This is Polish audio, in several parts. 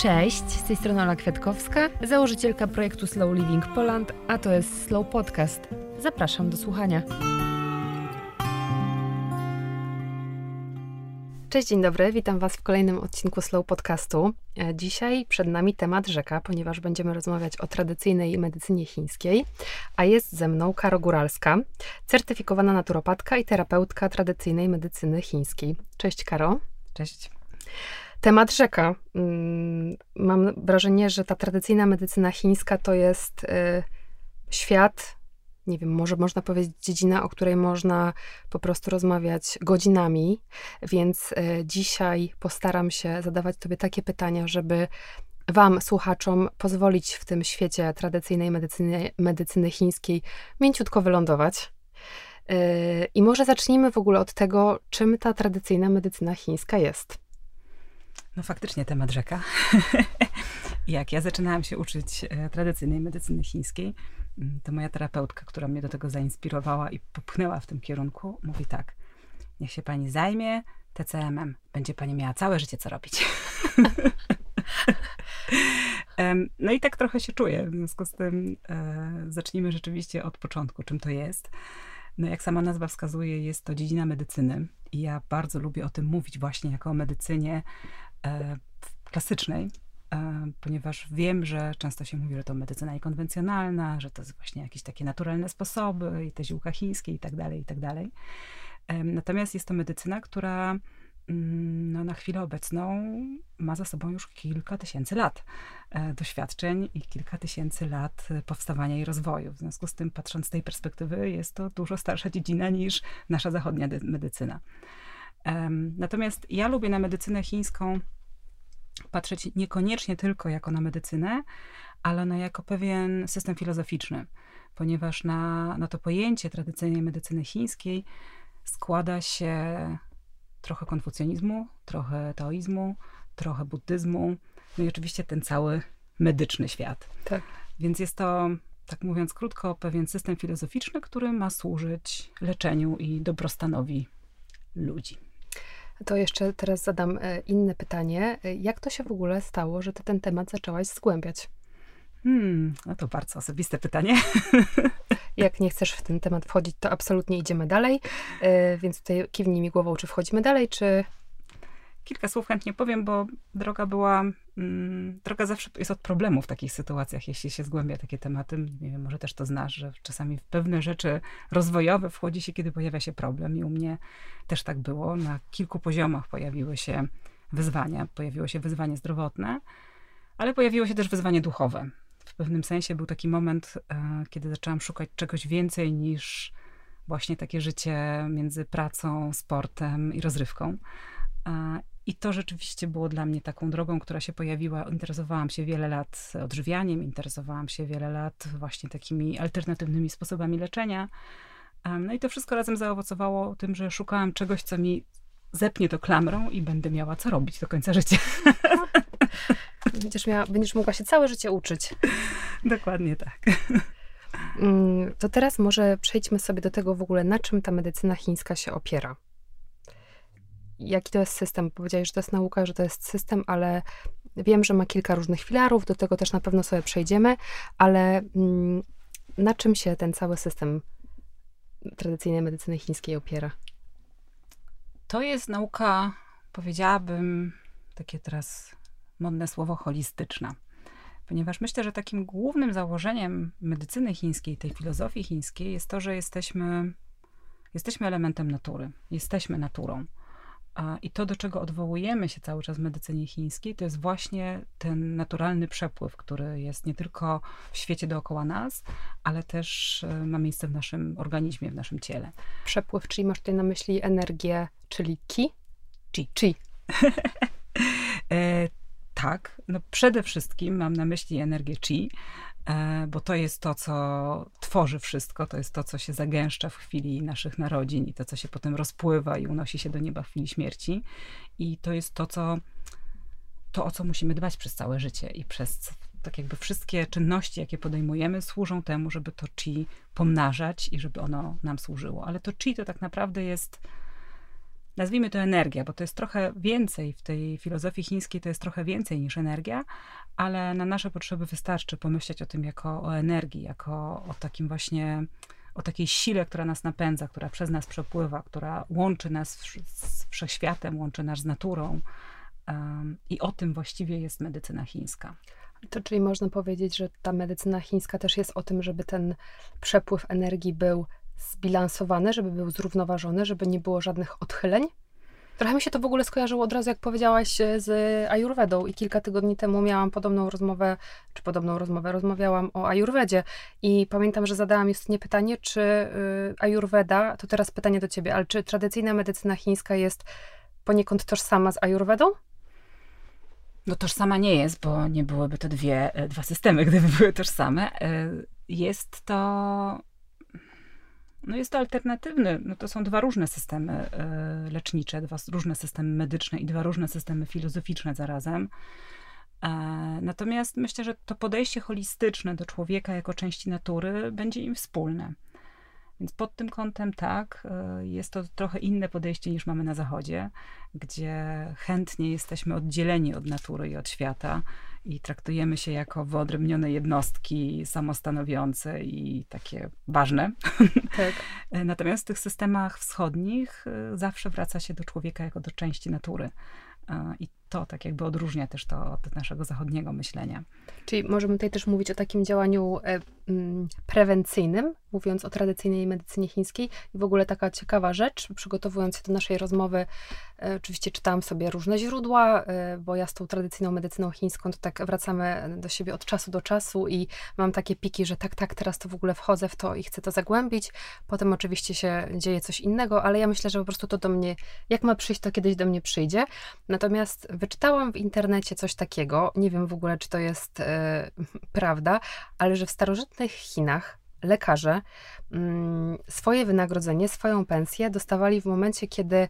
Cześć, z tej strony Ola Kwiatkowska, założycielka projektu Slow Living Poland, a to jest Slow Podcast. Zapraszam do słuchania. Cześć, dzień dobry, witam Was w kolejnym odcinku Slow Podcastu. E, dzisiaj przed nami temat rzeka, ponieważ będziemy rozmawiać o tradycyjnej medycynie chińskiej, a jest ze mną Karo Góralska, certyfikowana naturopatka i terapeutka tradycyjnej medycyny chińskiej. Cześć Karo. Cześć. Temat rzeka. Mm, mam wrażenie, że ta tradycyjna medycyna chińska to jest y, świat, nie wiem, może można powiedzieć dziedzina, o której można po prostu rozmawiać godzinami, więc y, dzisiaj postaram się zadawać Tobie takie pytania, żeby Wam, słuchaczom, pozwolić w tym świecie tradycyjnej medycyny, medycyny chińskiej mięciutko wylądować. Y, I może zacznijmy w ogóle od tego, czym ta tradycyjna medycyna chińska jest. No faktycznie temat rzeka. Jak ja zaczynałam się uczyć e, tradycyjnej medycyny chińskiej, mm, to moja terapeutka, która mnie do tego zainspirowała i popchnęła w tym kierunku, mówi tak: Niech się pani zajmie TCM-em, będzie pani miała całe życie co robić. no i tak trochę się czuję. W związku z tym e, zacznijmy rzeczywiście od początku, czym to jest. No jak sama nazwa wskazuje, jest to dziedzina medycyny. I ja bardzo lubię o tym mówić właśnie jako o medycynie klasycznej, e, ponieważ wiem, że często się mówi, że to medycyna niekonwencjonalna, że to jest właśnie jakieś takie naturalne sposoby i te ziółka chińskie i tak dalej, i tak dalej. E, natomiast jest to medycyna, która mm, no, na chwilę obecną ma za sobą już kilka tysięcy lat doświadczeń i kilka tysięcy lat powstawania i rozwoju. W związku z tym, patrząc z tej perspektywy, jest to dużo starsza dziedzina niż nasza zachodnia medycyna. Natomiast ja lubię na medycynę chińską patrzeć niekoniecznie tylko jako na medycynę, ale na jako pewien system filozoficzny, ponieważ na, na to pojęcie tradycyjnej medycyny chińskiej składa się trochę konfucjonizmu, trochę taoizmu, trochę buddyzmu, no i oczywiście ten cały medyczny świat. Tak. Więc jest to, tak mówiąc krótko, pewien system filozoficzny, który ma służyć leczeniu i dobrostanowi ludzi. To jeszcze teraz zadam e, inne pytanie. E, jak to się w ogóle stało, że ty ten temat zaczęłaś zgłębiać? Hmm, no to bardzo osobiste pytanie. Jak nie chcesz w ten temat wchodzić, to absolutnie idziemy dalej. E, więc tutaj kiwnij mi głową, czy wchodzimy dalej, czy kilka słów chętnie powiem, bo droga była, mm, droga zawsze jest od problemu w takich sytuacjach, jeśli się zgłębia takie tematy. Nie wiem, może też to znasz, że czasami w pewne rzeczy rozwojowe wchodzi się, kiedy pojawia się problem i u mnie też tak było. Na kilku poziomach pojawiły się wyzwania. Pojawiło się wyzwanie zdrowotne, ale pojawiło się też wyzwanie duchowe. W pewnym sensie był taki moment, e, kiedy zaczęłam szukać czegoś więcej niż właśnie takie życie między pracą, sportem i rozrywką. I to rzeczywiście było dla mnie taką drogą, która się pojawiła. Interesowałam się wiele lat odżywianiem, interesowałam się wiele lat właśnie takimi alternatywnymi sposobami leczenia. No i to wszystko razem zaowocowało tym, że szukałam czegoś, co mi zepnie to klamrą i będę miała co robić do końca życia. Będziesz, miała, będziesz mogła się całe życie uczyć. Dokładnie tak. Mm, to teraz może przejdźmy sobie do tego w ogóle, na czym ta medycyna chińska się opiera jaki to jest system. Powiedziałeś, że to jest nauka, że to jest system, ale wiem, że ma kilka różnych filarów, do tego też na pewno sobie przejdziemy, ale mm, na czym się ten cały system tradycyjnej medycyny chińskiej opiera? To jest nauka, powiedziałabym, takie teraz modne słowo holistyczna. Ponieważ myślę, że takim głównym założeniem medycyny chińskiej, tej filozofii chińskiej jest to, że jesteśmy, jesteśmy elementem natury, jesteśmy naturą. I to, do czego odwołujemy się cały czas w medycynie chińskiej, to jest właśnie ten naturalny przepływ, który jest nie tylko w świecie dookoła nas, ale też e, ma miejsce w naszym organizmie, w naszym ciele. Przepływ, czyli masz tutaj na myśli energię, czyli ki? Chi. Chi. e, tak, no przede wszystkim mam na myśli energię chi, bo to jest to, co tworzy wszystko, to jest to, co się zagęszcza w chwili naszych narodzin i to, co się potem rozpływa i unosi się do nieba w chwili śmierci. I to jest to, co, to o co musimy dbać przez całe życie i przez tak jakby wszystkie czynności, jakie podejmujemy, służą temu, żeby to chi pomnażać i żeby ono nam służyło. Ale to chi to tak naprawdę jest nazwijmy to energia, bo to jest trochę więcej w tej filozofii chińskiej, to jest trochę więcej niż energia, ale na nasze potrzeby wystarczy pomyśleć o tym jako o energii, jako o takim właśnie, o takiej sile, która nas napędza, która przez nas przepływa, która łączy nas z wszechświatem, łączy nas z naturą. I o tym właściwie jest medycyna chińska. To czyli można powiedzieć, że ta medycyna chińska też jest o tym, żeby ten przepływ energii był zbilansowany, żeby był zrównoważony, żeby nie było żadnych odchyleń? Trochę mi się to w ogóle skojarzyło od razu, jak powiedziałaś e, z Ayurvedą i kilka tygodni temu miałam podobną rozmowę, czy podobną rozmowę, rozmawiałam o Ayurvedzie i pamiętam, że zadałam Justynie pytanie, czy y, Ayurveda, to teraz pytanie do ciebie, ale czy tradycyjna medycyna chińska jest poniekąd tożsama z Ayurvedą? No tożsama nie jest, bo nie byłyby to dwie, e, dwa systemy, gdyby były tożsame. E, jest to no jest to alternatywny, no to są dwa różne systemy e, lecznicze, dwa różne systemy medyczne i dwa różne systemy filozoficzne zarazem. Natomiast myślę, że to podejście holistyczne do człowieka jako części natury będzie im wspólne. Więc pod tym kątem tak, e, jest to trochę inne podejście niż mamy na Zachodzie, gdzie chętnie jesteśmy oddzieleni od natury i od świata i traktujemy się jako wyodrębnione jednostki samostanowiące i takie ważne. Tak. Natomiast w tych systemach wschodnich e, zawsze wraca się do człowieka jako do części natury. I to tak jakby odróżnia też to od naszego zachodniego myślenia. Czyli możemy tutaj też mówić o takim działaniu e, mm, prewencyjnym, mówiąc o tradycyjnej medycynie chińskiej. I w ogóle taka ciekawa rzecz, przygotowując się do naszej rozmowy, e, oczywiście czytałam sobie różne źródła, e, bo ja z tą tradycyjną medycyną chińską to tak wracamy do siebie od czasu do czasu i mam takie piki, że tak, tak, teraz to w ogóle wchodzę w to i chcę to zagłębić. Potem oczywiście się dzieje coś innego, ale ja myślę, że po prostu to do mnie, jak ma przyjść, to kiedyś do mnie przyjdzie. Natomiast wyczytałam w internecie coś takiego, nie wiem w ogóle, czy to jest e, prawda, ale że w starożytnych Chinach lekarze mm, swoje wynagrodzenie, swoją pensję dostawali w momencie, kiedy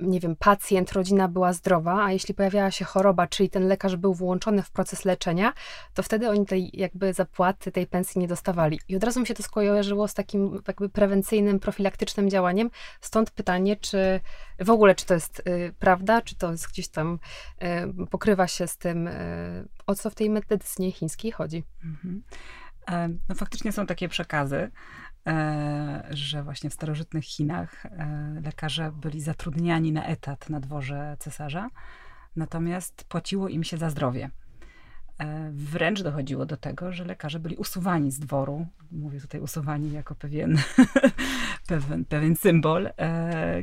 nie wiem, pacjent, rodzina była zdrowa, a jeśli pojawiała się choroba, czyli ten lekarz był włączony w proces leczenia, to wtedy oni tej jakby zapłaty, tej pensji nie dostawali. I od razu mi się to skojarzyło z takim jakby prewencyjnym, profilaktycznym działaniem. Stąd pytanie, czy w ogóle, czy to jest y, prawda, czy to jest gdzieś tam y, pokrywa się z tym, y, o co w tej medycynie chińskiej chodzi. Mhm. E, no faktycznie są takie przekazy. E, że właśnie w starożytnych Chinach e, lekarze byli zatrudniani na etat na dworze cesarza, natomiast płaciło im się za zdrowie. E, wręcz dochodziło do tego, że lekarze byli usuwani z dworu. Mówię tutaj usuwani jako pewien, pewien, pewien symbol,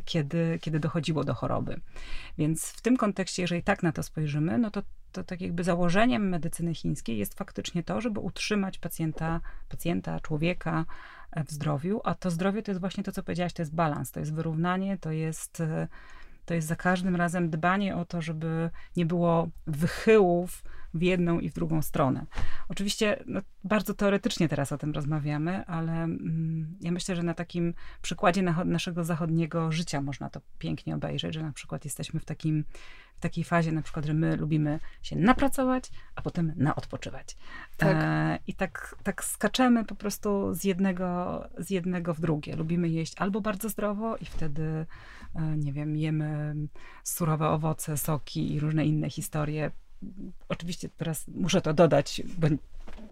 kiedy, kiedy dochodziło do choroby. Więc w tym kontekście, jeżeli tak na to spojrzymy, no to, to tak jakby założeniem medycyny chińskiej jest faktycznie to, żeby utrzymać pacjenta, pacjenta człowieka w zdrowiu, a to zdrowie to jest właśnie to, co powiedziałaś, to jest balans, to jest wyrównanie, to jest, e, to jest za każdym razem dbanie o to, żeby nie było wychyłów w jedną i w drugą stronę. Oczywiście no, bardzo teoretycznie teraz o tym rozmawiamy, ale mm, ja myślę, że na takim przykładzie na, naszego zachodniego życia można to pięknie obejrzeć, że na przykład jesteśmy w takim takiej fazie na przykład, że my lubimy się napracować, a potem naodpoczywać. Tak. E, I tak, tak skaczemy po prostu z jednego, z jednego w drugie. Lubimy jeść albo bardzo zdrowo i wtedy, e, nie wiem, jemy surowe owoce, soki i różne inne historie. Oczywiście teraz muszę to dodać, bo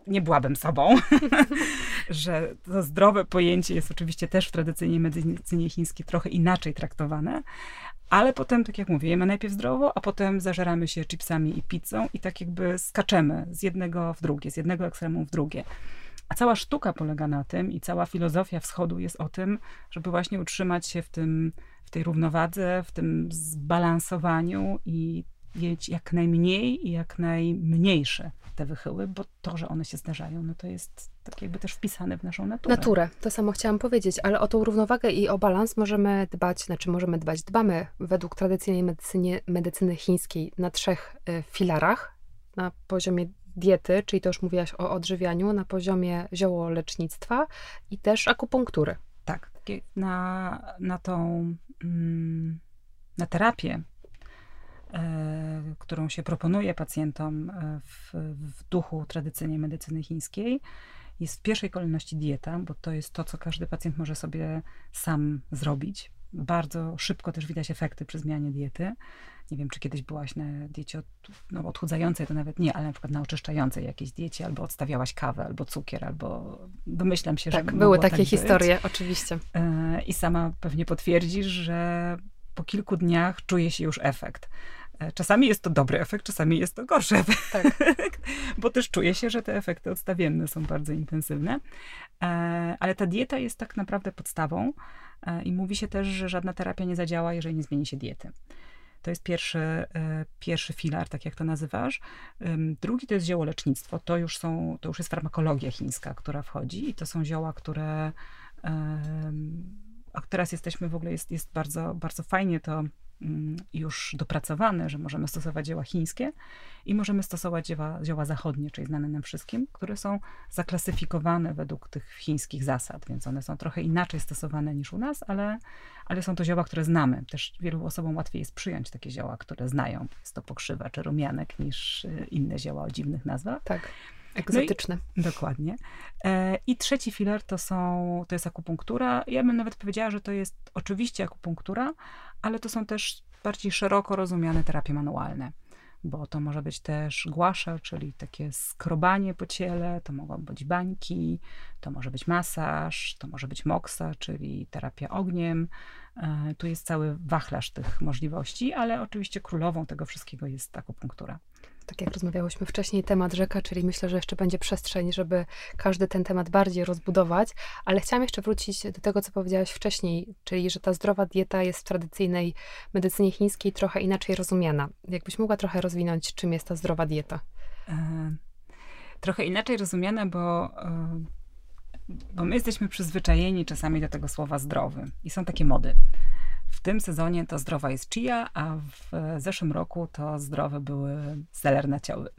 nie byłabym sobą, że to zdrowe pojęcie jest oczywiście też w tradycyjnej medycynie chińskiej trochę inaczej traktowane, ale potem, tak jak mówię, jemy najpierw zdrowo, a potem zażeramy się chipsami i pizzą i tak jakby skaczemy z jednego w drugie, z jednego ekstremu w drugie. A cała sztuka polega na tym i cała filozofia wschodu jest o tym, żeby właśnie utrzymać się w tym, w tej równowadze, w tym zbalansowaniu i mieć jak najmniej i jak najmniejsze te wychyły, bo to, że one się zdarzają, no to jest tak jakby też wpisane w naszą naturę. Naturę, to samo chciałam powiedzieć, ale o tą równowagę i o balans możemy dbać, znaczy możemy dbać, dbamy według tradycyjnej medycynie, medycyny chińskiej na trzech y, filarach. Na poziomie diety, czyli to już mówiłaś o odżywianiu, na poziomie ziołolecznictwa i też akupunktury. Tak, na, na tą, mm, na terapię którą się proponuje pacjentom e, w, w duchu tradycyjnej medycyny chińskiej, jest w pierwszej kolejności dieta, bo to jest to, co każdy pacjent może sobie sam zrobić. bardzo szybko też widać efekty przy zmianie diety. Nie wiem, czy kiedyś byłaś na diecie od, no, odchudzającej, to nawet nie, ale na przykład na oczyszczającej jakiejś diecie, albo odstawiałaś kawę, albo cukier, albo domyślam się, tak, że były takie tak historie, być. oczywiście. E, I sama pewnie potwierdzisz, że po kilku dniach czuje się już efekt. E, czasami jest to dobry efekt, czasami jest to gorszy efekt, tak. bo też czuje się, że te efekty odstawienne są bardzo intensywne. E, ale ta dieta jest tak naprawdę podstawą i mówi się też, że żadna terapia nie zadziała, jeżeli nie zmieni się diety. To jest pierwszy, e, pierwszy filar, tak jak to nazywasz. Drugi to jest ziołolecznictwo. To już, są, to już jest farmakologia chińska, która wchodzi i to są zioła, które a teraz jesteśmy w ogóle, jest, jest bardzo, bardzo fajnie to już dopracowane, że możemy stosować dzieła chińskie i możemy stosować dzieła, dzieła zachodnie, czyli znane nam wszystkim, które są zaklasyfikowane według tych chińskich zasad, więc one są trochę inaczej stosowane niż u nas, ale, ale są to zioła, które znamy. Też wielu osobom łatwiej jest przyjąć takie zioła, które znają. Jest to pokrzywa czy rumianek niż y, inne zioła o dziwnych nazwach. Tak. Egzotyczne. No i, dokładnie. E, I trzeci filar to są, to jest akupunktura. Ja bym nawet powiedziała, że to jest oczywiście akupunktura, ale to są też bardziej szeroko rozumiane terapie manualne bo to może być też głasza, czyli takie skrobanie po ciele, to mogą być bańki, to może być masaż, to może być moksa, czyli terapia ogniem. E, tu jest cały wachlarz tych możliwości, ale oczywiście królową tego wszystkiego jest akupunktura tak jak rozmawiałyśmy wcześniej, temat rzeka, czyli myślę, że jeszcze będzie przestrzeń, żeby każdy ten temat bardziej rozbudować, ale chciałam jeszcze wrócić do tego, co powiedziałaś wcześniej, czyli że ta zdrowa dieta jest w tradycyjnej medycynie chińskiej trochę inaczej rozumiana. Jakbyś mogła trochę rozwinąć, czym jest ta zdrowa dieta? E, trochę inaczej rozumiana, bo, e, bo my jesteśmy przyzwyczajeni czasami do tego słowa zdrowy i są takie mody. W tym sezonie to zdrowa jest chia, a w zeszłym roku to zdrowe były zelerne ciały.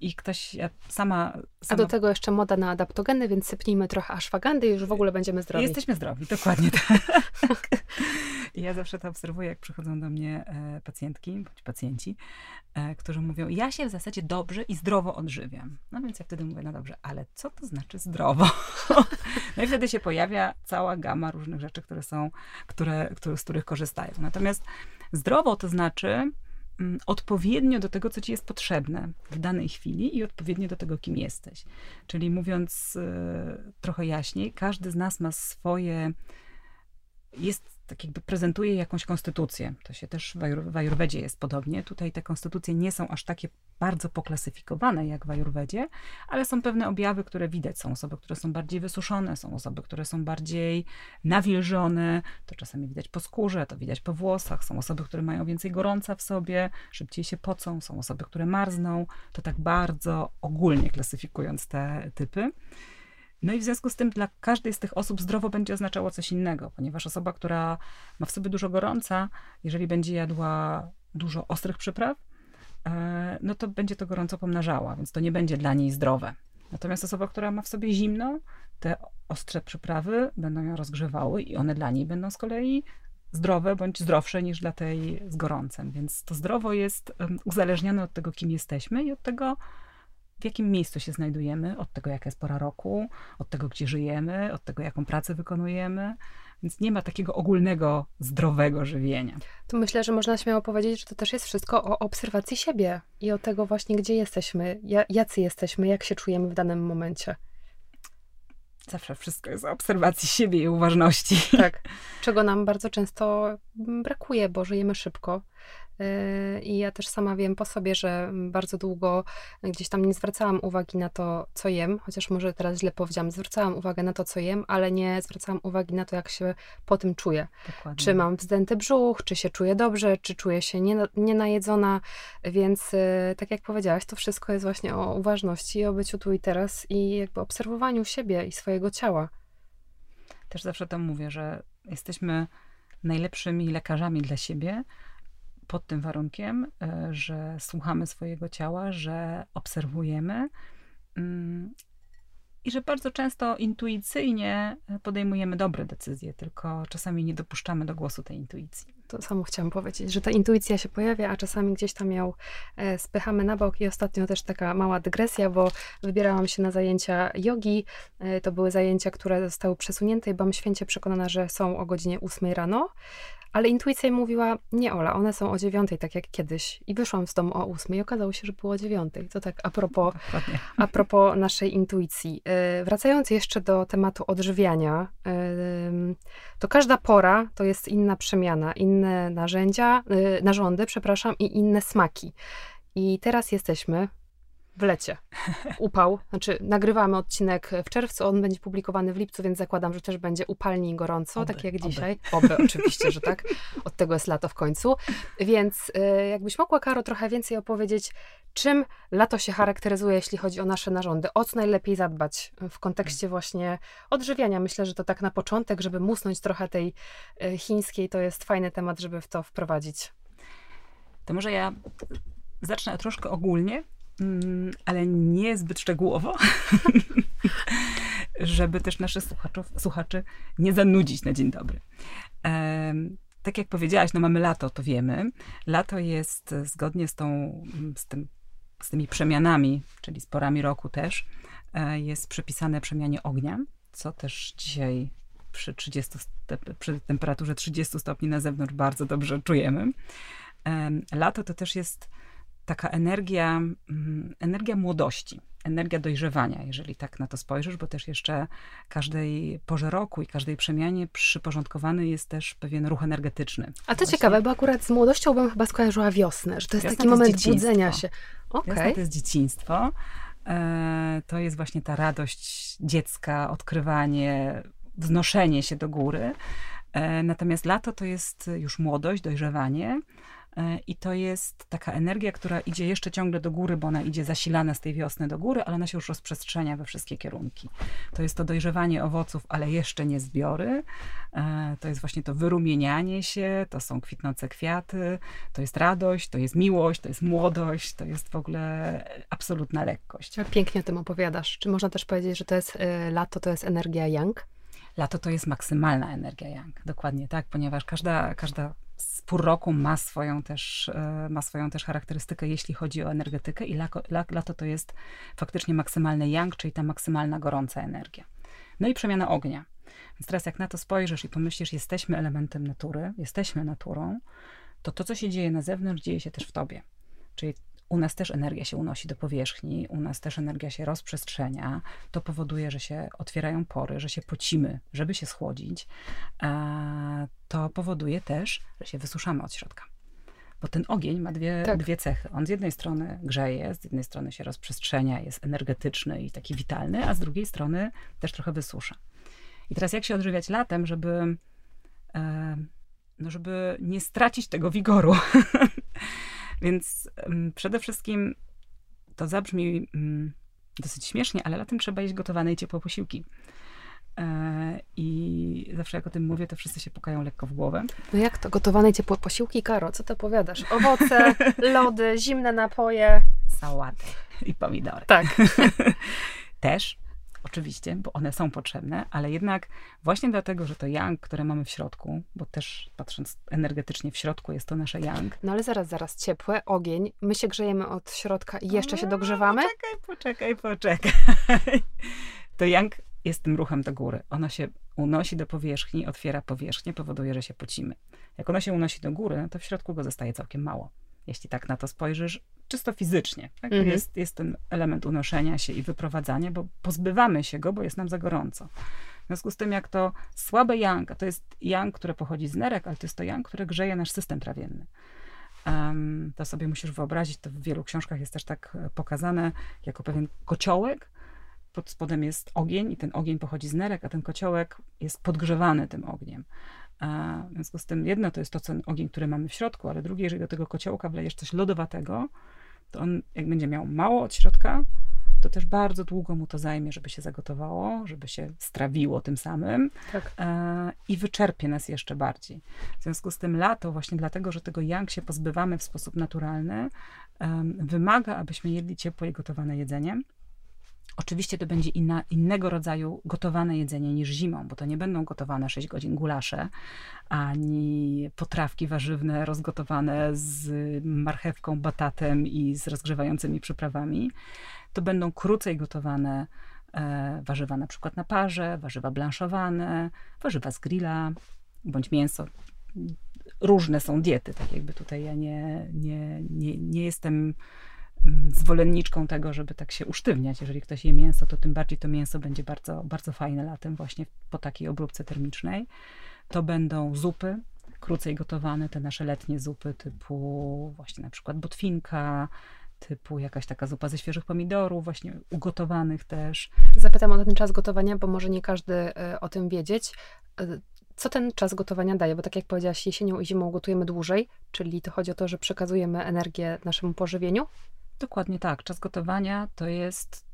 I ktoś, ja sama, sama... A do tego jeszcze moda na adaptogeny, więc sypnijmy trochę aszwagandy i już w ogóle będziemy zdrowi. Jesteśmy zdrowi, dokładnie tak. Ja zawsze to obserwuję, jak przychodzą do mnie e, pacjentki, bądź pacjenci, e, którzy mówią, ja się w zasadzie dobrze i zdrowo odżywiam. No więc ja wtedy mówię, no dobrze, ale co to znaczy zdrowo? no i wtedy się pojawia cała gama różnych rzeczy, które są, które, które, z których korzystają. Natomiast zdrowo to znaczy mm, odpowiednio do tego, co ci jest potrzebne w danej chwili i odpowiednio do tego, kim jesteś. Czyli mówiąc y, trochę jaśniej, każdy z nas ma swoje, jest tak jakby prezentuje jakąś konstytucję. To się też w Ajurwedzie jest podobnie. Tutaj te konstytucje nie są aż takie bardzo poklasyfikowane jak w Ajurwedzie, ale są pewne objawy, które widać. Są osoby, które są bardziej wysuszone, są osoby, które są bardziej nawilżone. To czasami widać po skórze, to widać po włosach. Są osoby, które mają więcej gorąca w sobie, szybciej się pocą. Są osoby, które marzną. To tak bardzo ogólnie klasyfikując te typy. No i w związku z tym dla każdej z tych osób zdrowo będzie oznaczało coś innego, ponieważ osoba, która ma w sobie dużo gorąca, jeżeli będzie jadła dużo ostrych przypraw, e, no to będzie to gorąco pomnażała, więc to nie będzie dla niej zdrowe. Natomiast osoba, która ma w sobie zimno, te ostrze przyprawy będą ją rozgrzewały i one dla niej będą z kolei zdrowe bądź zdrowsze niż dla tej z gorącem. Więc to zdrowo jest uzależnione od tego, kim jesteśmy i od tego, w jakim miejscu się znajdujemy, od tego, jaka jest pora roku, od tego, gdzie żyjemy, od tego, jaką pracę wykonujemy. Więc nie ma takiego ogólnego, zdrowego żywienia. To myślę, że można śmiało powiedzieć, że to też jest wszystko o obserwacji siebie i o tego właśnie, gdzie jesteśmy, jacy jesteśmy, jak się czujemy w danym momencie. Zawsze wszystko jest o obserwacji siebie i uważności. Tak, czego nam bardzo często brakuje, bo żyjemy szybko. I ja też sama wiem po sobie, że bardzo długo gdzieś tam nie zwracałam uwagi na to, co jem, chociaż może teraz źle powiedziałam, zwracałam uwagę na to, co jem, ale nie zwracałam uwagi na to, jak się po tym czuję. Dokładnie. Czy mam wzdęty brzuch, czy się czuję dobrze, czy czuję się nienajedzona, więc y, tak jak powiedziałaś, to wszystko jest właśnie o uważności, o byciu tu i teraz i jakby obserwowaniu siebie i swojego ciała. Też zawsze to mówię, że jesteśmy najlepszymi lekarzami dla siebie, pod tym warunkiem, e, że słuchamy swojego ciała, że obserwujemy. Mm, i że bardzo często intuicyjnie podejmujemy dobre decyzje, tylko czasami nie dopuszczamy do głosu tej intuicji. To samo chciałam powiedzieć, że ta intuicja się pojawia, a czasami gdzieś tam ją e, spychamy na bok. I ostatnio też taka mała dygresja, bo wybierałam się na zajęcia jogi. E, to były zajęcia, które zostały przesunięte i byłam święcie przekonana, że są o godzinie 8 rano. Ale intuicja mówiła, nie Ola, one są o dziewiątej, tak jak kiedyś. I wyszłam z domu o ósmej i okazało się, że było o dziewiątej. To tak a propos, a propos naszej intuicji. Yy, wracając jeszcze do tematu odżywiania, yy, to każda pora to jest inna przemiana, inne narzędzia, yy, narządy, przepraszam, i inne smaki. I teraz jesteśmy w lecie. Upał. Znaczy, nagrywamy odcinek w czerwcu, on będzie publikowany w lipcu, więc zakładam, że też będzie upalnie i gorąco, oby, tak jak oby. dzisiaj. Oby, oczywiście, że tak. Od tego jest lato w końcu. Więc y, jakbyś mogła, Karo, trochę więcej opowiedzieć, czym lato się charakteryzuje, jeśli chodzi o nasze narządy? O co najlepiej zadbać w kontekście właśnie odżywiania? Myślę, że to tak na początek, żeby musnąć trochę tej y, chińskiej, to jest fajny temat, żeby w to wprowadzić. To może ja zacznę troszkę ogólnie, Mm, ale nie zbyt szczegółowo, żeby też naszych słuchaczów, słuchaczy nie zanudzić na dzień dobry. tak jak powiedziałaś, no mamy lato, to wiemy. Lato jest zgodnie z, tą, z, tym, z tymi przemianami, czyli z porami roku też, e, jest przypisane przemianie ognia, co też dzisiaj przy, 30, przy temperaturze 30 stopni na zewnątrz bardzo dobrze czujemy. Lato to też jest taka energia, mm, energia młodości, energia dojrzewania, jeżeli tak na to spojrzysz, bo też jeszcze każdej porze roku i każdej przemianie przyporządkowany jest też pewien ruch energetyczny. A to Właśnie. ciekawe, bo akurat z młodością bym chyba skojarzyła wiosnę, że to jest Wiosna taki to moment jest budzenia się. Okay. to jest dzieciństwo. E, to jest właśnie ta radość dziecka, odkrywanie, wznoszenie się do góry. E, natomiast lato to jest już młodość, dojrzewanie. E, I to jest taka energia, która idzie jeszcze ciągle do góry, bo ona idzie zasilana z tej wiosny do góry, ale ona się już rozprzestrzenia we wszystkie kierunki. To jest to dojrzewanie owoców, ale jeszcze nie zbiory. E, to jest właśnie to wyrumienianie się, to są kwitnące kwiaty, to jest radość, to jest miłość, to jest młodość, to jest w ogóle absolutna lekkość. Pięknie o tym opowiadasz. Czy można też powiedzieć, że to jest e, lato, to jest energia yang? Lato to jest maksymalna energia yang, dokładnie tak, ponieważ każda, każda pór roku ma swoją, też, e, ma swoją też charakterystykę, jeśli chodzi o energetykę i lato, lato to jest faktycznie maksymalny yang, czyli ta maksymalna gorąca energia. No i przemiana ognia. Więc teraz jak na to spojrzysz i pomyślisz, jesteśmy elementem natury, jesteśmy naturą, to to, co się dzieje na zewnątrz, dzieje się też w tobie. Czyli u nas też energia się unosi do powierzchni, u nas też energia się rozprzestrzenia. To powoduje, że się otwierają pory, że się pocimy, żeby się schłodzić. To powoduje też, że się wysuszamy od środka. Bo ten ogień ma dwie, tak. dwie cechy. On z jednej strony grzeje, z jednej strony się rozprzestrzenia, jest energetyczny i taki witalny, a z drugiej strony też trochę wysusza. I teraz jak się odżywiać latem, żeby, no żeby nie stracić tego wigoru? Więc przede wszystkim to zabrzmi um, dosyć śmiesznie, ale latem trzeba jeść gotowane i ciepłe posiłki. E, I zawsze jak o tym mówię, to wszyscy się pukają lekko w głowę. No jak to? Gotowane ciepłe posiłki, Karo? Co to powiadasz? Owoce, lody, zimne napoje. Sałaty i pomidory. Tak. Też oczywiście, bo one są potrzebne, ale jednak właśnie dlatego, że to yang, które mamy w środku, bo też patrząc energetycznie w środku jest to nasze yang. No ale zaraz, zaraz, ciepłe, ogień, my się grzejemy od środka i jeszcze się dogrzewamy? Poczekaj, poczekaj, poczekaj. To yang jest tym ruchem do góry. Ono się unosi do powierzchni, otwiera powierzchnię, powoduje, że się pocimy. Jak ono się unosi do góry, to w środku go zostaje całkiem mało. Jeśli tak na to spojrzysz, czysto fizycznie. Tak? Mhm. Jest, jest ten element unoszenia się i wyprowadzania, bo pozbywamy się go, bo jest nam za gorąco. W związku z tym, jak to słabe yang, a to jest yang, które pochodzi z nerek, ale to jest to yang, które grzeje nasz system trawienny. Um, to sobie musisz wyobrazić, to w wielu książkach jest też tak e, pokazane, jako pewien kociołek. Pod spodem jest ogień i ten ogień pochodzi z nerek, a ten kociołek jest podgrzewany tym ogniem. W związku z tym jedno to jest to, co ogień, który mamy w środku, ale drugie, jeżeli do tego kociołka wlejesz coś lodowatego, to on jak będzie miał mało od środka, to też bardzo długo mu to zajmie, żeby się zagotowało, żeby się strawiło tym samym tak. e, i wyczerpie nas jeszcze bardziej. W związku z tym lato, właśnie dlatego, że tego yang się pozbywamy w sposób naturalny, e, wymaga, abyśmy jedli ciepłe i gotowane jedzenie. Oczywiście to będzie inna, innego rodzaju gotowane jedzenie niż zimą, bo to nie będą gotowane 6 godzin gulasze, ani potrawki warzywne rozgotowane z marchewką, batatem i z rozgrzewającymi przyprawami. To będą krócej gotowane e, warzywa na przykład na parze, warzywa blanszowane, warzywa z grilla, bądź mięso. Różne są diety, tak jakby tutaj ja nie, nie, nie, nie jestem zwolenniczką tego, żeby tak się usztywniać. Jeżeli ktoś je mięso, to tym bardziej to mięso będzie bardzo, bardzo fajne latem właśnie po takiej obróbce termicznej. To będą zupy, krócej gotowane, te nasze letnie zupy typu właśnie na przykład botwinka, typu jakaś taka zupa ze świeżych pomidorów, właśnie ugotowanych też. Zapytam o ten czas gotowania, bo może nie każdy e, o tym wiedzieć. E, co ten czas gotowania daje? Bo tak jak powiedziałaś, jesienią i zimą gotujemy dłużej, czyli to chodzi o to, że przekazujemy energię naszemu pożywieniu? Dokładnie tak. Czas gotowania to jest,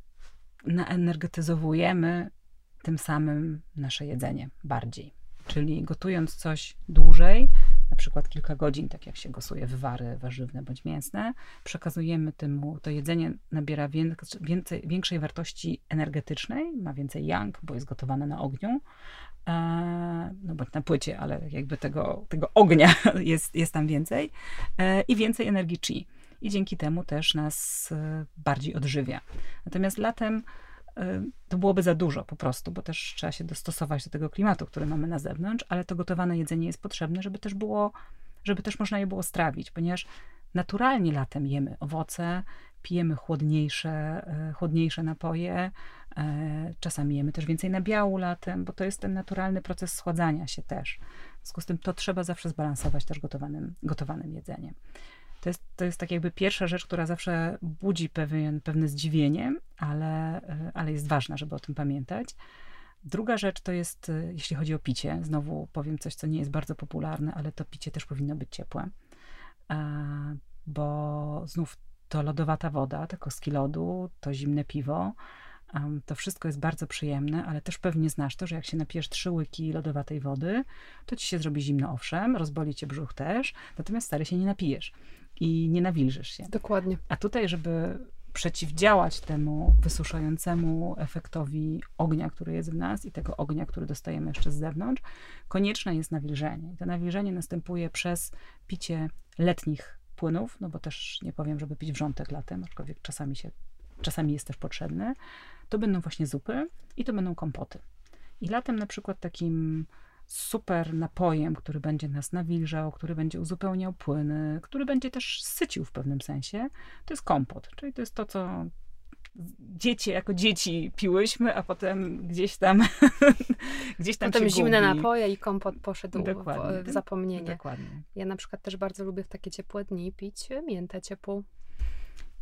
naenergetyzowujemy tym samym nasze jedzenie bardziej. Czyli gotując coś dłużej, na przykład kilka godzin, tak jak się gosuje wywary warzywne bądź mięsne, przekazujemy temu, to jedzenie nabiera więcej, większej wartości energetycznej, ma więcej yang, bo jest gotowane na ogniu, e, no bądź na płycie, ale jakby tego, tego ognia jest, jest tam więcej e, i więcej energii chi. I dzięki temu też nas e, bardziej odżywia. Natomiast latem to byłoby za dużo po prostu, bo też trzeba się dostosować do tego klimatu, który mamy na zewnątrz, ale to gotowane jedzenie jest potrzebne, żeby też było, żeby też można je było strawić, ponieważ naturalnie latem jemy owoce, pijemy chłodniejsze, e, chłodniejsze napoje, e, czasami jemy też więcej nabiału latem, bo to jest ten naturalny proces schładzania się też. W związku z tym to trzeba zawsze zbalansować też gotowanym, gotowanym jedzeniem. To jest, to jest tak jakby pierwsza rzecz, która zawsze budzi pewien, pewne zdziwienie, ale, e, ale jest ważna, żeby o tym pamiętać. Druga rzecz to jest, e, jeśli chodzi o picie, znowu powiem coś, co nie jest bardzo popularne, ale to picie też powinno być ciepłe, e, bo znów to lodowata woda, te kostki lodu, to zimne piwo, to wszystko jest bardzo przyjemne, ale też pewnie znasz to, że jak się napijesz trzy łyki lodowatej wody, to ci się zrobi zimno, owszem, rozboli cię brzuch też, natomiast stary się nie napijesz i nie nawilżysz się. Dokładnie. A tutaj, żeby przeciwdziałać temu wysuszającemu efektowi ognia, który jest w nas i tego ognia, który dostajemy jeszcze z zewnątrz, konieczne jest nawilżenie. I to nawilżenie następuje przez picie letnich płynów, no bo też nie powiem, żeby pić wrzątek latem, aczkolwiek czasami się, czasami jest też potrzebny. To będą właśnie zupy i to będą kompoty. I latem na przykład takim super napojem, który będzie nas nawilżał, który będzie uzupełniał płyny, który będzie też sycił w pewnym sensie, to jest kompot. Czyli to jest to, co dzieci jako dzieci piłyśmy, a potem gdzieś tam gdzieś tam Potem zimne gubi. napoje i kompot poszedł w, w zapomnienie. Dokładnie. Ja na przykład też bardzo lubię w takie ciepłe dni pić miętę ciepłą.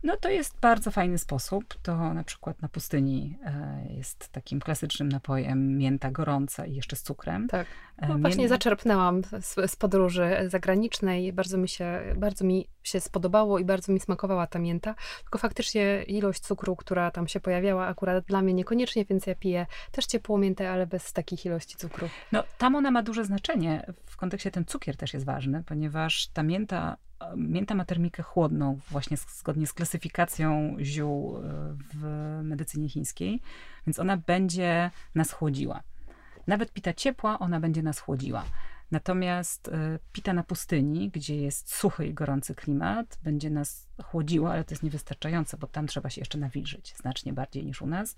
No to jest bardzo fajny sposób. To na przykład na pustyni e, jest takim klasycznym napojem mięta gorąca i jeszcze z cukrem. Tak. E, no, właśnie zaczerpnęłam z, z, podróży zagranicznej. Bardzo mi, się, bardzo mi się spodobało i bardzo mi smakowała ta mięta. Tylko faktycznie ilość cukru, która tam się pojawiała, akurat dla mnie niekoniecznie, więc ja piję też ciepłą miętę, ale bez takich ilości cukru. No tam ona ma duże znaczenie. W kontekście ten cukier też jest ważny, ponieważ ta mięta mięta ma termikę chłodną, właśnie zgodnie z klasyfikacją ziół e, w medycynie chińskiej, więc ona będzie nas chłodziła. Nawet pita ciepła, ona będzie nas chłodziła. Natomiast e, pita na pustyni, gdzie jest suchy i gorący klimat, będzie nas chłodziła, ale to jest niewystarczające, bo tam trzeba się jeszcze nawilżyć znacznie bardziej niż u nas.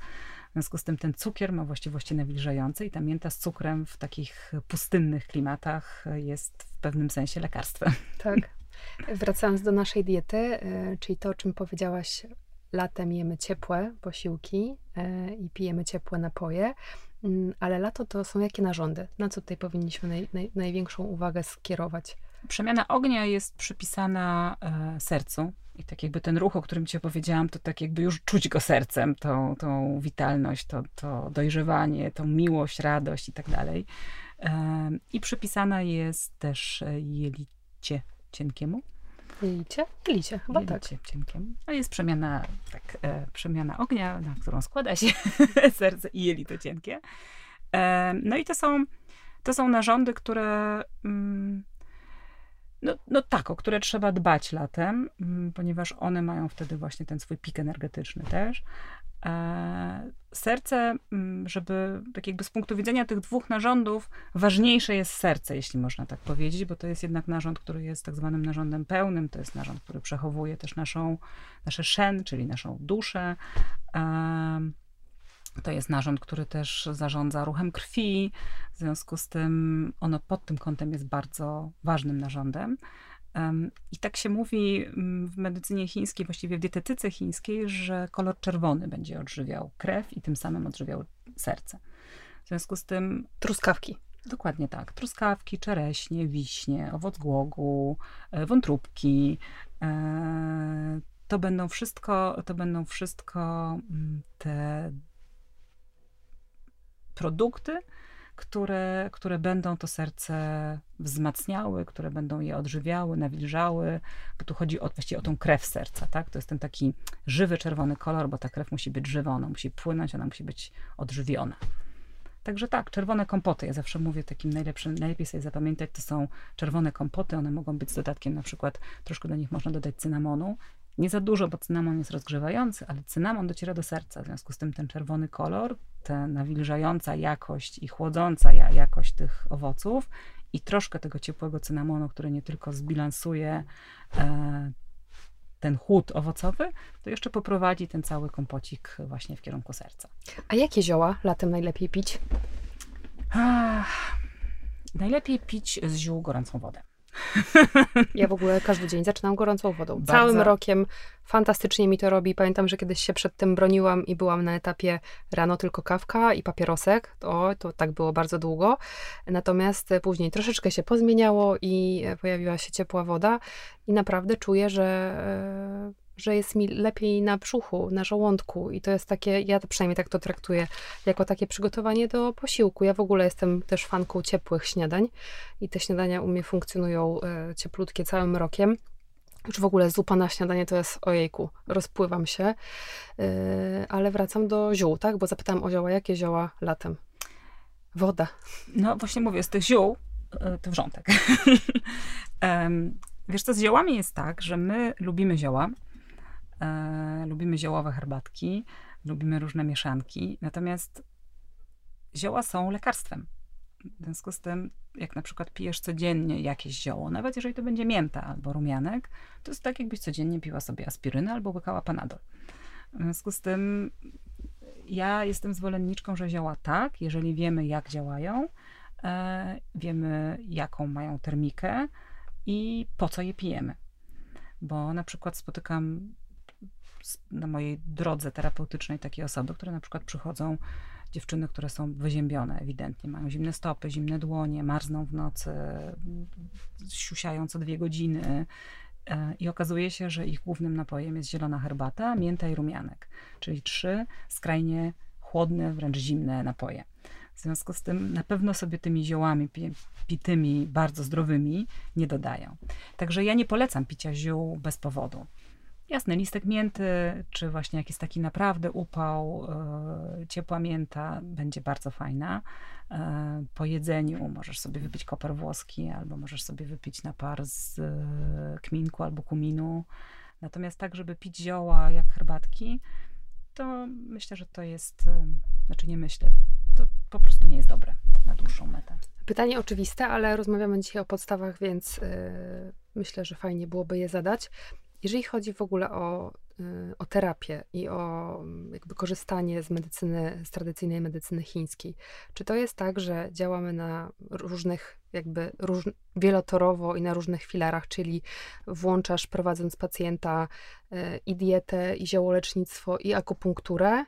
W związku z tym ten cukier ma właściwości nawilżające i ta mięta z cukrem w takich pustynnych klimatach jest w pewnym sensie lekarstwem. Tak. Wracając do naszej diety, e, czyli to, o czym powiedziałaś, latem jemy ciepłe posiłki e, i pijemy ciepłe napoje, mm, ale lato to są jakie narządy? Na co tutaj powinniśmy naj, naj, największą uwagę skierować? Przemiana ognia jest przypisana e, sercu. I tak jakby ten ruch, o którym ci opowiedziałam, to tak jakby już czuć go sercem, tą, tą witalność, to, to dojrzewanie, tą miłość, radość i tak dalej. I przypisana jest też jelicie cienkiemu. Jelicie? Jelicie, chyba Jelicie tak. cienkiem. A jest przemiana, tak, e, przemiana ognia, na którą składa się serce i jelito cienkie. E, no i to są, to są narządy, które... Mm, no, no tak, o które trzeba dbać latem, mm, ponieważ one mają wtedy właśnie ten swój pik energetyczny też. E, serce, mm, żeby tak jakby z punktu widzenia tych dwóch narządów, ważniejsze jest serce, jeśli można tak powiedzieć, bo to jest jednak narząd, który jest tak zwanym narządem pełnym, to jest narząd, który przechowuje też naszą, nasze szen, czyli naszą duszę. To jest narząd, który też zarządza ruchem krwi, w związku z tym ono pod tym kątem jest bardzo ważnym narządem. I tak się mówi mm, w medycynie chińskiej, właściwie w dietetyce chińskiej, że kolor czerwony będzie odżywiał krew i tym samym odżywiał serce. W związku z tym. Truskawki. Dokładnie tak. Truskawki, czereśnie, wiśnie, owoc głogu, e, wątróbki. E, to będą wszystko, to będą wszystko mm, te produkty, które, które będą to serce wzmacniały, które będą je odżywiały, nawilżały, bo tu chodzi o, właściwie o tą krew serca, tak? To jest ten taki żywy czerwony kolor, bo ta krew musi być żywa, ona musi płynąć, ona musi być odżywiona. Także tak, czerwone kompoty. Ja zawsze mówię takim najlepszym, najlepiej sobie zapamiętać, to są czerwone kompoty. One mogą być z dodatkiem na przykład, troszkę do nich można dodać cynamonu. Nie za dużo, bo cynamon jest rozgrzewający, ale cynamon dociera do serca. W związku z tym ten czerwony kolor, ta nawilżająca jakość i chłodząca jakość tych owoców i troszkę tego ciepłego cynamonu, który nie tylko zbilansuje e, ten chłód owocowy, to jeszcze poprowadzi ten cały kompocik właśnie w kierunku serca. A jakie zioła latem najlepiej pić? Ach, najlepiej pić z ziół gorącą wodę. Ja w ogóle każdy dzień zaczynam gorącą wodą. Bardzo. Całym rokiem fantastycznie mi to robi. Pamiętam, że kiedyś się przed tym broniłam i byłam na etapie rano tylko kawka i papierosek. O, to tak było bardzo długo. Natomiast później troszeczkę się pozmieniało i pojawiła się ciepła woda i naprawdę czuję, że e, że jest mi lepiej na brzuchu, na żołądku i to jest takie, ja przynajmniej tak to traktuję, jako takie przygotowanie do posiłku. Ja w ogóle jestem też fanką ciepłych śniadań i te śniadania u mnie funkcjonują e, cieplutkie całym rokiem. Już w ogóle zupa na śniadanie to jest ojejku, rozpływam się, e, ale wracam do ziół, tak? Bo zapytałam o zioła, jakie zioła latem? Woda. No właśnie mówię, z tych ziół e, to wrzątek. Wiesz co, z ziołami jest tak, że my lubimy zioła, E, lubimy ziołowe herbatki, lubimy różne mieszanki, natomiast zioła są lekarstwem. W związku z tym, jak na przykład pijesz codziennie jakieś zioło, nawet jeżeli to będzie mięta albo rumianek, to jest tak, jakbyś codziennie piła sobie aspirynę albo łykała panadol. W związku z tym ja jestem zwolenniczką, że zioła tak, jeżeli wiemy, jak działają, e, wiemy, jaką mają termikę i po co je pijemy. Bo na przykład spotykam na mojej drodze terapeutycznej takie osoby, które na przykład przychodzą, dziewczyny, które są wyziębione ewidentnie, mają zimne stopy, zimne dłonie, marzną w nocy, siusiają co dwie godziny. E, I okazuje się, że ich głównym napojem jest zielona herbata, mięta i rumianek, czyli trzy skrajnie chłodne, wręcz zimne napoje. W związku z tym na pewno sobie tymi ziołami pitymi, bardzo zdrowymi nie dodają. Także ja nie polecam picia ziół bez powodu. Jasny, listek mięty, czy właśnie jakiś taki naprawdę upał, e, ciepła mięta będzie bardzo fajna. E, po jedzeniu możesz sobie wypić koper włoski, albo możesz sobie wypić napar z e, kminku albo kuminu. Natomiast tak, żeby pić zioła jak herbatki, to myślę, że to jest, znaczy nie myślę, to po prostu nie jest dobre na dłuższą metę. Pytanie oczywiste, ale rozmawiamy dzisiaj o podstawach, więc myślę, że fajnie byłoby je zadać. Jeżeli chodzi w ogóle o, y, o terapię i o mm, jakby korzystanie z medycyny, z tradycyjnej medycyny chińskiej, czy to jest tak, że działamy na różnych, jakby róż, wielotorowo i na różnych filarach, czyli włączasz prowadząc pacjenta y, i dietę, i ziołolecznictwo, i akupunkturę.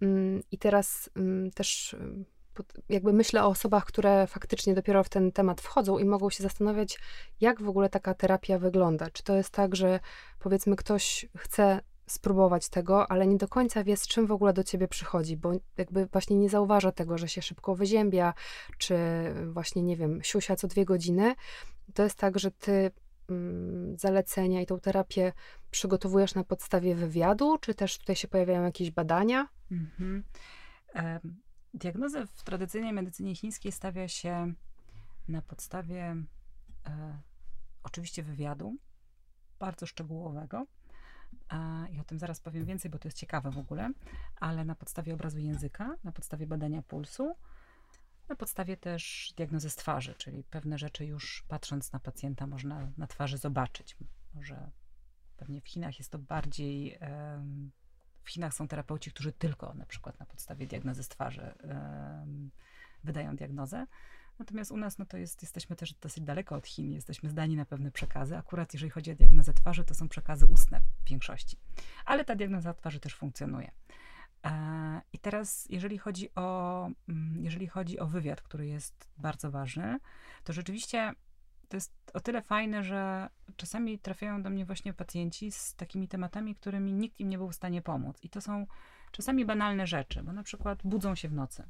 Mm, I teraz mm, też jakby myślę o osobach, które faktycznie dopiero w ten temat wchodzą i mogą się zastanawiać, jak w ogóle taka terapia wygląda. Czy to jest tak, że powiedzmy ktoś chce spróbować tego, ale nie do końca wie, z czym w ogóle do ciebie przychodzi, bo jakby właśnie nie zauważa tego, że się szybko wyziębia, czy właśnie, nie wiem, siusia co dwie godziny. To jest tak, że ty mm, zalecenia i tą terapię przygotowujesz na podstawie wywiadu, czy też tutaj się pojawiają jakieś badania? Mhm. Um Diagnozę w tradycyjnej medycynie chińskiej stawia się na podstawie e, oczywiście wywiadu, bardzo szczegółowego, I o tym zaraz powiem więcej, bo to jest ciekawe w ogóle, ale na podstawie obrazu języka, na podstawie badania pulsu, na podstawie też diagnozy z twarzy, czyli pewne rzeczy już patrząc na pacjenta można na twarzy zobaczyć. Może pewnie w Chinach jest to bardziej. W Chinach są terapeuci, którzy tylko na przykład na podstawie diagnozy z twarzy wydają diagnozę. Natomiast u nas, no to jest, jesteśmy też dosyć daleko od Chin, jesteśmy zdani na pewne przekazy. Akurat jeżeli chodzi o diagnozę twarzy, to są przekazy ustne w większości. Ale ta diagnoza twarzy też funkcjonuje. E, I teraz, jeżeli chodzi, o, mm, jeżeli chodzi o wywiad, który jest bardzo ważny, to rzeczywiście to jest o tyle fajne, że czasami trafiają do mnie właśnie pacjenci z takimi tematami, którymi nikt im nie był w stanie pomóc. I to są czasami banalne rzeczy, bo na przykład budzą się w nocy.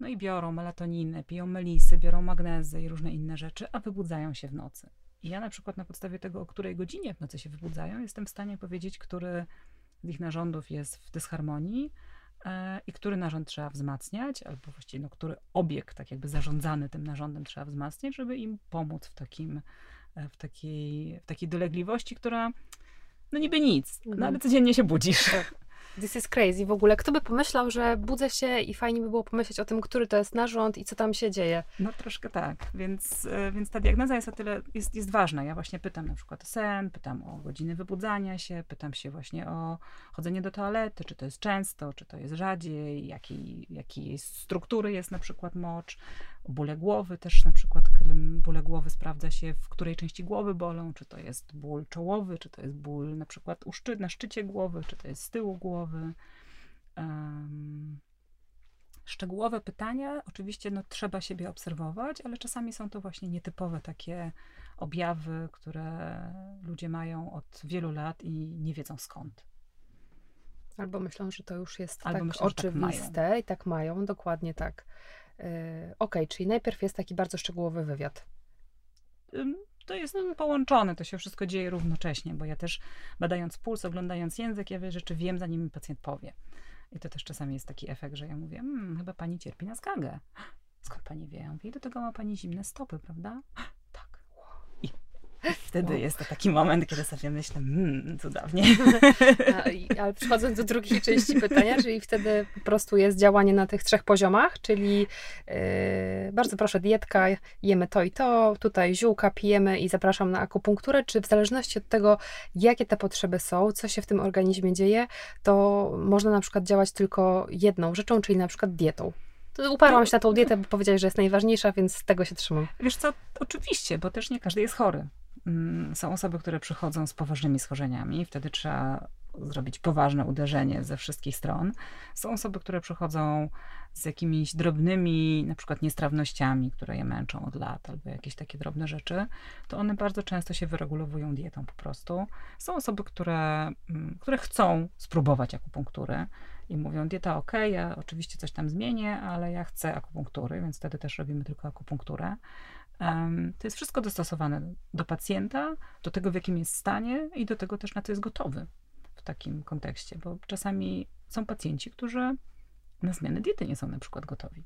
No i biorą melatoninę, piją melisy, biorą magnezy i różne inne rzeczy, a wybudzają się w nocy. I ja na przykład na podstawie tego, o której godzinie w nocy się wybudzają, jestem w stanie powiedzieć, który z ich narządów jest w dysharmonii i który narząd trzeba wzmacniać, albo właściwie no, który obiekt, tak jakby zarządzany tym narządem trzeba wzmacniać, żeby im pomóc w, takim, e, w, takiej, w takiej dolegliwości, która no niby nic, no mhm. ale codziennie się budzisz. Tak. This is crazy w ogóle. Kto by pomyślał, że budzę się i fajnie by było pomyśleć o tym, który to jest narząd i co tam się dzieje. No troszkę tak, więc, e, więc ta diagnoza jest o tyle, jest, jest ważna. Ja właśnie pytam na przykład o sen, pytam o godziny wybudzania się, pytam się właśnie o chodzenie do toalety, czy to jest często, czy to jest rzadziej, jakiej, jakiej struktury jest na przykład mocz, bóle głowy też na przykład bóle głowy sprawdza się, w której części głowy bolą, czy to jest ból czołowy, czy to jest ból na przykład szczy, na szczycie głowy, czy to jest z tyłu głowy. Um, szczegółowe pytania, oczywiście no, trzeba siebie obserwować, ale czasami są to właśnie nietypowe takie objawy, które ludzie mają od wielu lat i nie wiedzą skąd. Albo myślą, że to już jest Albo tak myślą, oczywiste tak i tak mają, dokładnie tak. E, ok, czyli najpierw jest taki bardzo szczegółowy wywiad. To jest połączone, to się wszystko dzieje równocześnie, bo ja też badając puls, oglądając język, ja rzeczy wiem, zanim mi pacjent powie. I to też czasami jest taki efekt, że ja mówię, mmm, chyba pani cierpi na skagę. Skąd pani wie? Ja mówię, do tego ma pani zimne stopy, prawda? Wtedy wow. jest to taki moment, kiedy sobie myślę, mmm, cudownie. A, ale przechodząc do drugiej części pytania, czyli wtedy po prostu jest działanie na tych trzech poziomach, czyli yy, bardzo proszę, dietka, jemy to i to, tutaj ziółka pijemy i zapraszam na akupunkturę, czy w zależności od tego, jakie te potrzeby są, co się w tym organizmie dzieje, to można na przykład działać tylko jedną rzeczą, czyli na przykład dietą. Uparłam się na tą dietę, bo powiedziałeś, że jest najważniejsza, więc z tego się trzymam. Wiesz co, oczywiście, bo też nie każdy jest chory. Mm, są osoby, które przychodzą z poważnymi schorzeniami, wtedy trzeba zrobić poważne uderzenie ze wszystkich stron. Są osoby, które przychodzą z jakimiś drobnymi, na przykład niestrawnościami, które je męczą od lat, albo jakieś takie drobne rzeczy, to one bardzo często się wyregulowują dietą po prostu. Są osoby, które, mm, które chcą spróbować akupunktury i mówią, dieta ok, ja oczywiście coś tam zmienię, ale ja chcę akupunktury, więc wtedy też robimy tylko akupunkturę. To jest wszystko dostosowane do pacjenta, do tego, w jakim jest stanie i do tego też, na co jest gotowy w takim kontekście, bo czasami są pacjenci, którzy na zmianę diety nie są na przykład gotowi.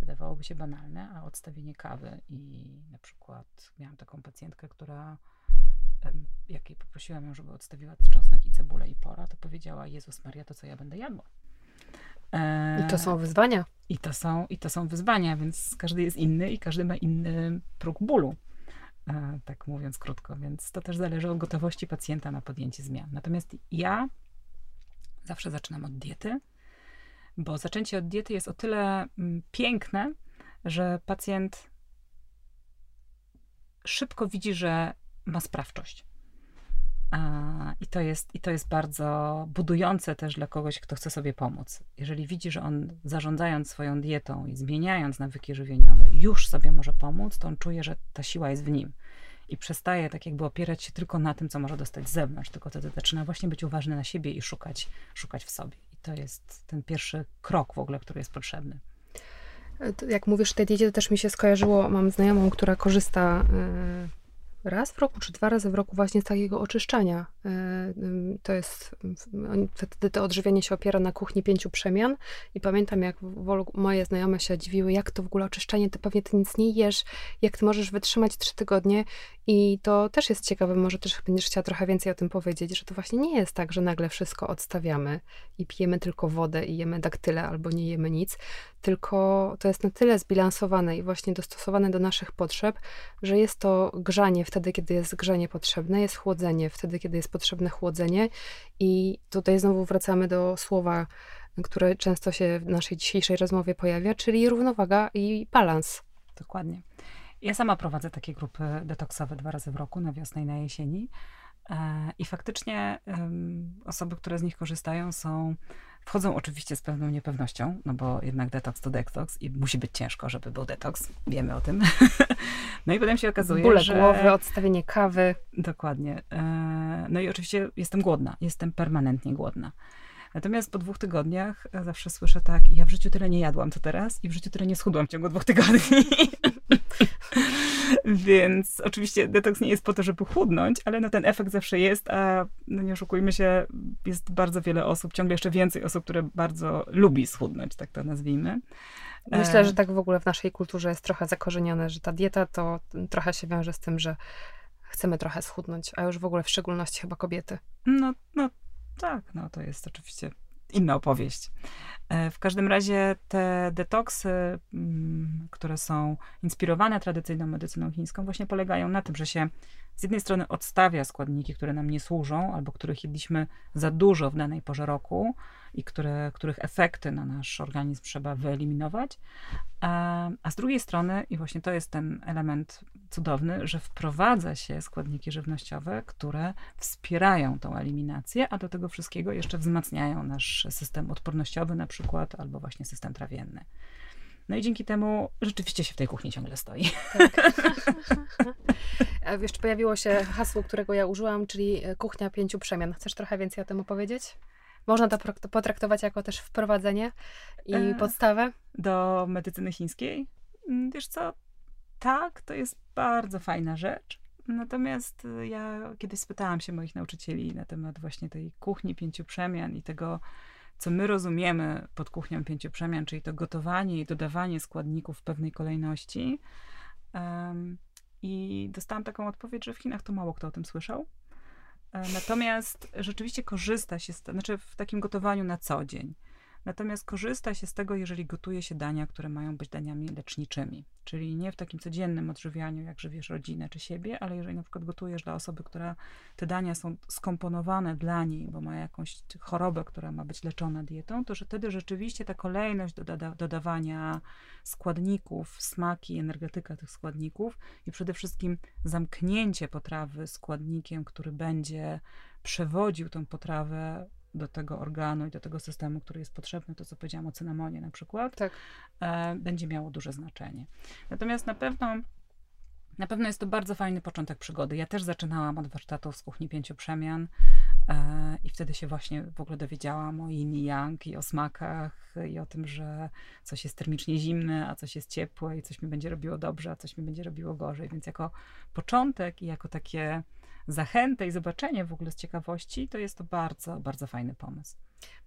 Wydawałoby się banalne, a odstawienie kawy i na przykład miałam taką pacjentkę, która jak jej poprosiłam ją, żeby odstawiła czosnek i cebulę i pora, to powiedziała, Jezus Maria, to co ja będę jadła? I to są wyzwania. I to są, I to są wyzwania, więc każdy jest inny i każdy ma inny próg bólu. E, tak mówiąc krótko, więc to też zależy od gotowości pacjenta na podjęcie zmian. Natomiast ja zawsze zaczynam od diety, bo zaczęcie od diety jest o tyle mm, piękne, że pacjent szybko widzi, że ma sprawczość. I to, jest, I to jest bardzo budujące też dla kogoś, kto chce sobie pomóc. Jeżeli widzi, że on zarządzając swoją dietą i zmieniając nawyki żywieniowe, już sobie może pomóc, to on czuje, że ta siła jest w nim. I przestaje tak jakby opierać się tylko na tym, co może dostać z zewnątrz, tylko wtedy zaczyna właśnie być uważny na siebie i szukać, szukać w sobie. I to jest ten pierwszy krok w ogóle, który jest potrzebny. Jak mówisz o tej diecie, to też mi się skojarzyło, mam znajomą, która korzysta raz w roku, czy dwa razy w roku właśnie z takiego oczyszczania. E, to jest, wtedy to odżywianie się opiera na kuchni pięciu przemian i pamiętam, jak moje znajome się dziwiły, jak to w ogóle oczyszczanie, ty pewnie ty nic nie jesz, jak ty możesz wytrzymać trzy tygodnie i to też jest ciekawe, może też będziesz chciała trochę więcej o tym powiedzieć, że to właśnie nie jest tak, że nagle wszystko odstawiamy i pijemy tylko wodę i jemy daktyle albo nie jemy nic, tylko to jest na tyle zbilansowane i właśnie dostosowane do naszych potrzeb, że jest to grzanie wtedy, kiedy jest grzanie potrzebne, jest chłodzenie wtedy, kiedy jest potrzebne chłodzenie i tutaj znowu wracamy do słowa, które często się w naszej dzisiejszej rozmowie pojawia, czyli równowaga i balans. Dokładnie. Ja sama prowadzę takie grupy detoksowe dwa razy w roku, na wiosnę i na jesieni. E, I faktycznie osoby, które z nich korzystają, są, wchodzą oczywiście z pewną niepewnością, no bo jednak detoks to detoks i musi być ciężko, żeby był detoks. Wiemy o tym. No i potem się okazuje, Bóle że... głowy, odstawienie kawy. Dokładnie. E, no i oczywiście jestem głodna. Jestem permanentnie głodna. Natomiast po dwóch tygodniach zawsze słyszę tak, ja w życiu tyle nie jadłam co teraz i w życiu tyle nie schudłam w ciągu dwóch tygodni. Więc oczywiście detoks nie jest po to, żeby chudnąć, ale no ten efekt zawsze jest, a no nie oszukujmy się, jest bardzo wiele osób, ciągle jeszcze więcej osób, które bardzo lubi schudnąć, tak to nazwijmy. Myślę, że tak w ogóle w naszej kulturze jest trochę zakorzenione, że ta dieta to trochę się wiąże z tym, że chcemy trochę schudnąć, a już w ogóle w szczególności chyba kobiety. No, no tak, no to jest oczywiście inna opowieść. E, w każdym razie te detoksy, mm, które są inspirowane tradycyjną medycyną chińską, właśnie polegają na tym, że się z jednej strony odstawia składniki, które nam nie służą, albo których jedliśmy za dużo w danej porze roku i które, których efekty na nasz organizm trzeba wyeliminować, a, a z drugiej strony, i właśnie to jest ten element cudowny, że wprowadza się składniki żywnościowe, które wspierają tą eliminację, a do tego wszystkiego jeszcze wzmacniają nasz system odpornościowy na przykład, albo właśnie system trawienny. No i dzięki temu rzeczywiście się w tej kuchni ciągle stoi. Tak. Jeszcze pojawiło się hasło, którego ja użyłam, czyli e, kuchnia pięciu przemian. Chcesz trochę więcej o tym opowiedzieć? Można to potraktować jako też wprowadzenie i e, podstawę? Do medycyny chińskiej? Mm, wiesz co, tak, to jest bardzo fajna rzecz. Natomiast e, ja kiedyś spytałam się moich nauczycieli na temat właśnie tej kuchni pięciu przemian i tego, co my rozumiemy pod kuchnią pięciu przemian, czyli to gotowanie i dodawanie składników w pewnej kolejności. I dostałam taką odpowiedź, że w Chinach to mało kto o tym słyszał. E, natomiast rzeczywiście korzysta się, z, znaczy w takim gotowaniu na co dzień. Natomiast korzysta się z tego, jeżeli gotuje się dania, które mają być daniami leczniczymi. Czyli nie w takim codziennym odżywianiu, jak żywiesz rodzinę czy siebie, ale jeżeli na przykład gotujesz dla osoby, która te dania są skomponowane dla niej, bo ma jakąś chorobę, która ma być leczona dietą, to że wtedy rzeczywiście ta kolejność doda dodawania składników, smaki, energetyka tych składników i przede wszystkim zamknięcie potrawy składnikiem, który będzie przewodził tą potrawę do tego organu i do tego systemu, który jest potrzebny, to co powiedziałam o cynamonie na przykład, tak. e, będzie miało duże znaczenie. Natomiast na pewno na pewno jest to bardzo fajny początek przygody. Ja też zaczynałam od warsztatów z kuchni pięciu przemian e, i wtedy się właśnie w ogóle dowiedziałam o yin i yang i o smakach i o tym, że coś jest termicznie zimne, a coś jest ciepłe i coś mi będzie robiło dobrze, a coś mi będzie robiło gorzej. Więc jako początek i jako takie zachętę i zobaczenie w ogóle z ciekawości, to jest to bardzo, bardzo fajny pomysł.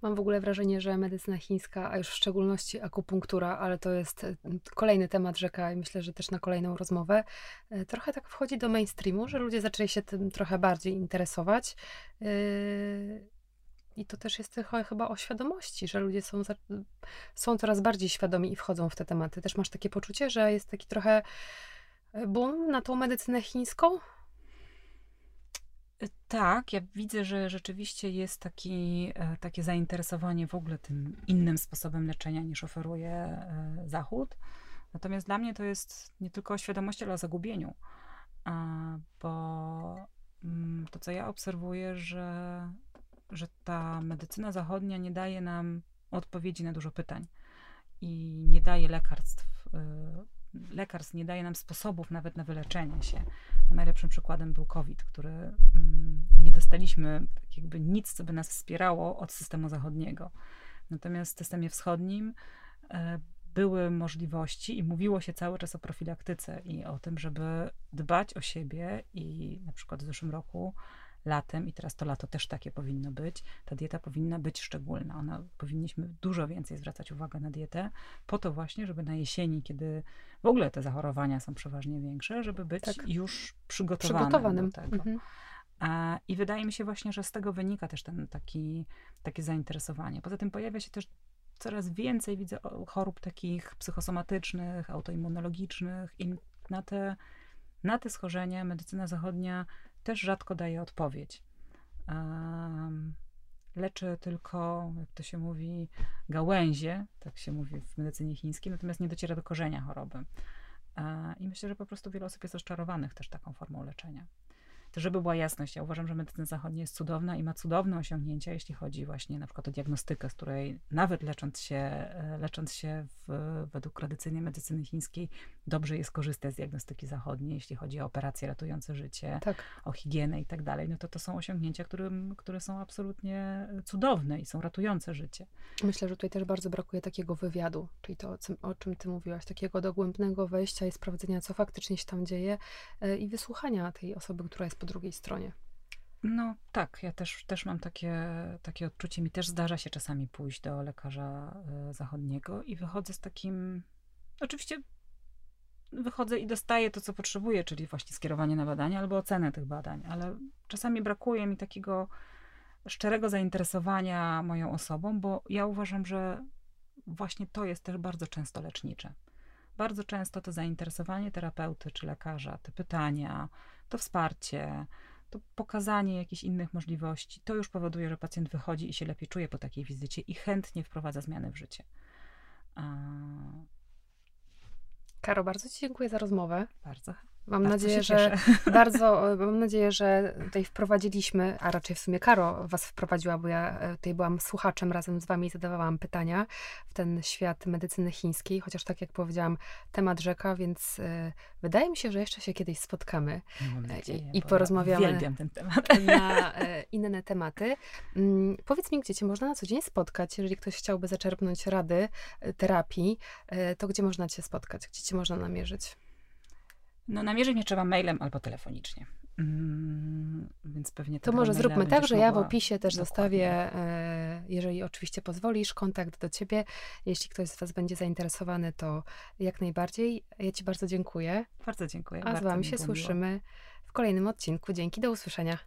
Mam w ogóle wrażenie, że medycyna chińska, a już w szczególności akupunktura, ale to jest e, kolejny temat rzeka i myślę, że też na kolejną rozmowę, e, trochę tak wchodzi do mainstreamu, że ludzie zaczęli się tym trochę bardziej interesować. E, I to też jest trochę chyba o świadomości, że ludzie są, są coraz bardziej świadomi i wchodzą w te tematy. Też masz takie poczucie, że jest taki trochę boom na tą medycynę chińską? Tak, ja widzę, że rzeczywiście jest taki, e, takie zainteresowanie w ogóle tym innym sposobem leczenia niż oferuje e, Zachód. Natomiast dla mnie to jest nie tylko o świadomości, ale o zagubieniu. Bo mm, to, co ja obserwuję, że, że ta medycyna zachodnia nie daje nam odpowiedzi na dużo pytań i nie daje lekarstw e, lekarstw nie daje nam sposobów nawet na wyleczenie się. Najlepszym przykładem był COVID, który mm, nie dostaliśmy tak jakby nic, co by nas wspierało od systemu zachodniego. Natomiast w systemie wschodnim e, były możliwości i mówiło się cały czas o profilaktyce i o tym, żeby dbać o siebie i na przykład w zeszłym roku latem, i teraz to lato też takie powinno być, ta dieta powinna być szczególna. Ona, powinniśmy dużo więcej zwracać uwagę na dietę, po to właśnie, żeby na jesieni, kiedy w ogóle te zachorowania są przeważnie większe, żeby być tak. już przygotowanym, przygotowanym. do tego. Mhm. A, I wydaje mi się właśnie, że z tego wynika też ten taki, takie zainteresowanie. Poza tym pojawia się też coraz więcej, widzę, chorób takich psychosomatycznych, autoimmunologicznych i na te, na te schorzenia medycyna zachodnia też rzadko daje odpowiedź. Um, leczy tylko, jak to się mówi, gałęzie, tak się mówi w medycynie chińskiej, natomiast nie dociera do korzenia choroby. I myślę, że po prostu wiele osób jest rozczarowanych też taką formą leczenia. To żeby była jasność, ja uważam, że medycyna zachodnia jest cudowna i ma cudowne osiągnięcia, jeśli chodzi właśnie na przykład o diagnostykę, z której nawet lecząc się, e, lecząc się w, według tradycyjnej medycyny chińskiej, dobrze jest korzystać z diagnostyki zachodniej, jeśli chodzi o operacje ratujące życie, tak. o higienę i tak dalej. No to to są osiągnięcia, którym, które są absolutnie cudowne i są ratujące życie. Myślę, że tutaj też bardzo brakuje takiego wywiadu, czyli to, o czym ty mówiłaś, takiego dogłębnego wejścia i sprawdzenia, co faktycznie się tam dzieje e, i wysłuchania tej osoby, która jest po drugiej stronie. No tak, ja też, też mam takie, takie odczucie. Mi też zdarza się czasami pójść do lekarza e, zachodniego i wychodzę z takim. Oczywiście wychodzę i dostaję to, co potrzebuję, czyli właśnie skierowanie na badania albo ocenę tych badań, ale czasami brakuje mi takiego szczerego zainteresowania moją osobą, bo ja uważam, że właśnie to jest też bardzo często lecznicze. Bardzo często to zainteresowanie terapeuty czy lekarza, te pytania, to wsparcie, to pokazanie jakichś innych możliwości, to już powoduje, że pacjent wychodzi i się lepiej czuje po takiej wizycie i chętnie wprowadza zmiany w życie. Karo, bardzo Ci dziękuję za rozmowę. Bardzo. Mam bardzo nadzieję, że bardzo, mam nadzieję, że tutaj wprowadziliśmy, a raczej w sumie Karo was wprowadziła, bo ja e, tutaj byłam słuchaczem razem z wami i zadawałam pytania w ten świat medycyny chińskiej, chociaż tak jak powiedziałam, temat rzeka, więc y, wydaje mi się, że jeszcze się kiedyś spotkamy mam nadzieję, i, i porozmawiamy uwielbiam ten temat. na y, inne tematy. Mm, powiedz mi, gdzie cię można na co dzień spotkać, jeżeli ktoś chciałby zaczerpnąć rady terapii, y, to gdzie można cię spotkać, gdzie cię można namierzyć? No namierzyć mnie trzeba mailem albo telefonicznie. Mm, więc pewnie To może zróbmy tak, że ja w opisie też dokładnie. zostawię, e, jeżeli oczywiście pozwolisz, kontakt do ciebie. Jeśli ktoś z was będzie zainteresowany, to jak najbardziej. Ja ci bardzo dziękuję. Bardzo dziękuję. A bardzo z wami się słyszymy w kolejnym odcinku. Dzięki, do usłyszenia.